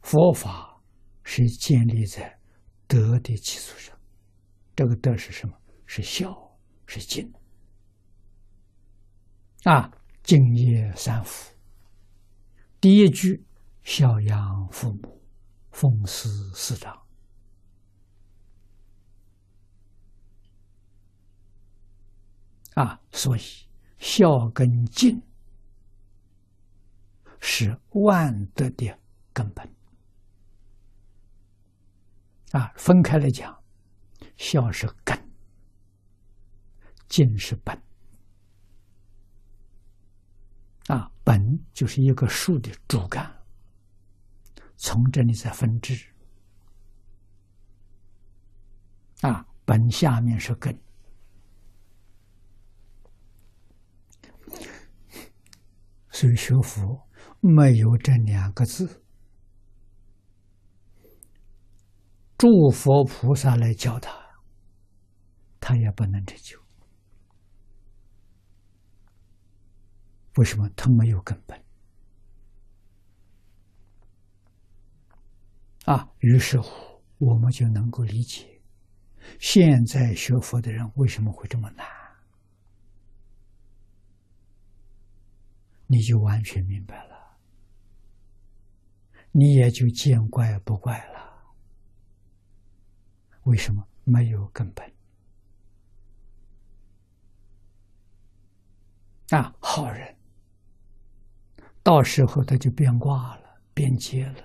佛法是建立在德的基础上。这个德是什么？是孝，是敬。啊，敬业三福。第一句，孝养父母，奉事师长。啊，所以孝跟敬是万德的根本。啊，分开来讲，孝是根，敬是本。啊，本就是一个树的主干，从这里再分支。啊，本下面是根。所以学佛没有这两个字，诸佛菩萨来教他，他也不能成就。为什么？他没有根本啊！于是乎，我们就能够理解，现在学佛的人为什么会这么难。你就完全明白了，你也就见怪不怪了。为什么没有根本？啊，好人，到时候他就变卦了，变节了。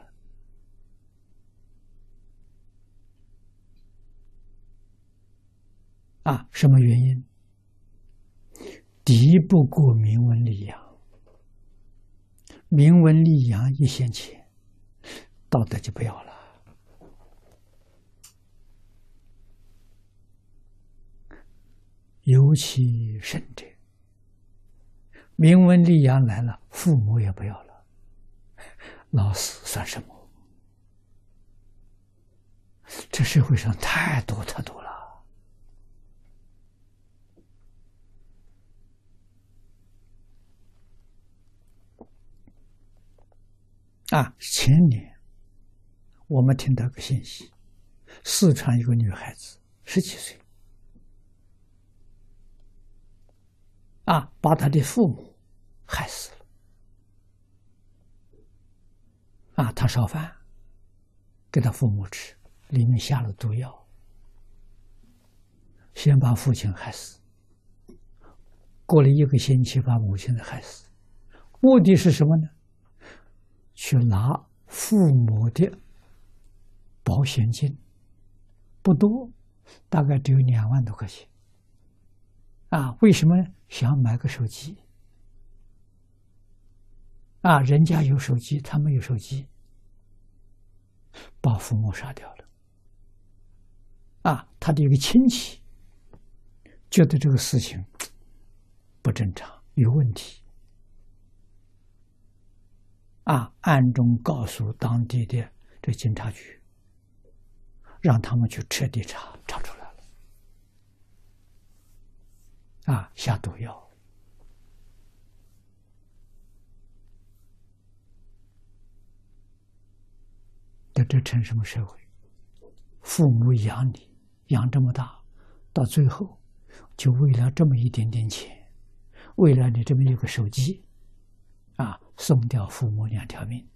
啊，什么原因？敌不过明文利养。名闻利养一线钱，道德就不要了。尤其甚者，名闻利养来了，父母也不要了，老死算什么？这社会上太多太多了。啊，前年我们听到个信息，四川一个女孩子十几岁，啊，把他的父母害死了。啊，他烧饭给他父母吃，里面下了毒药，先把父亲害死，过了一个星期把母亲害死，目的是什么呢？去拿父母的保险金，不多，大概只有两万多块钱。啊，为什么？想买个手机。啊，人家有手机，他没有手机，把父母杀掉了。啊，他的一个亲戚觉得这个事情不正常，有问题。啊！暗中告诉当地的这警察局，让他们去彻底查，查出来了。啊，下毒药，那这成什么社会？父母养你，养这么大，到最后，就为了这么一点点钱，为了你这么一个手机。啊！送掉父母两条命。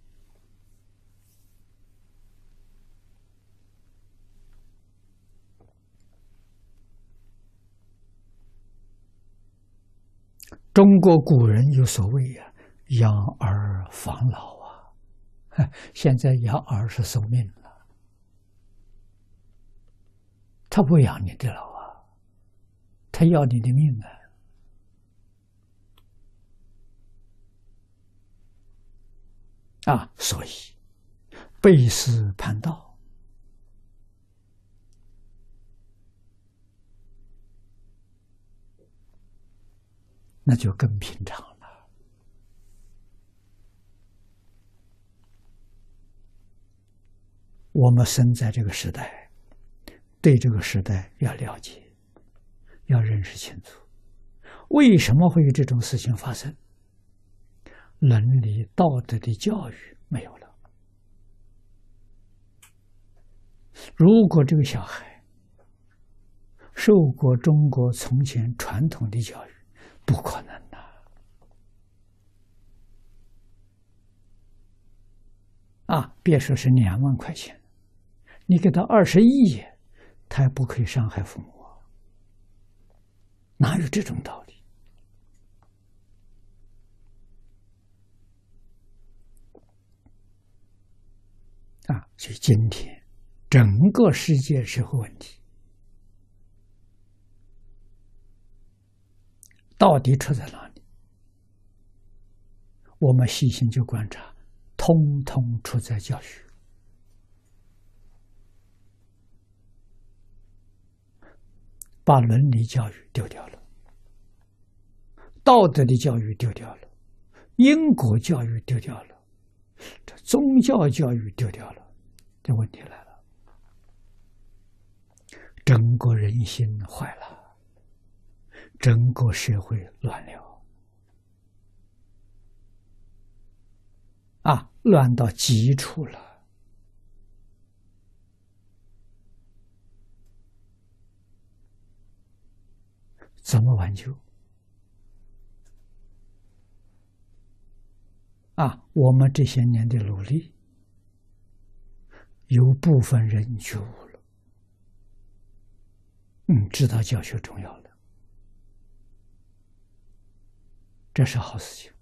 中国古人有所谓呀，“养儿防老”啊，现在养儿是送命了，他不养你的老啊，他要你的命啊。啊，所以背师叛道，那就更平常了。我们生在这个时代，对这个时代要了解，要认识清楚，为什么会有这种事情发生？伦理道德的教育没有了，如果这个小孩受过中国从前传统的教育，不可能的啊！别说是两万块钱，你给他二十亿，他也不可以伤害父母啊！哪有这种道理？啊！所以今天整个世界社会问题到底出在哪里？我们细心去观察，通通出在教育，把伦理教育丢掉了，道德的教育丢掉了，因果教育丢掉了。这宗教教育丢掉了，这问题来了，整个人心坏了，整个社会乱了，啊，乱到极处了，怎么挽救？啊，我们这些年的努力，有部分人觉悟了，嗯，知道教学重要了，这是好事情。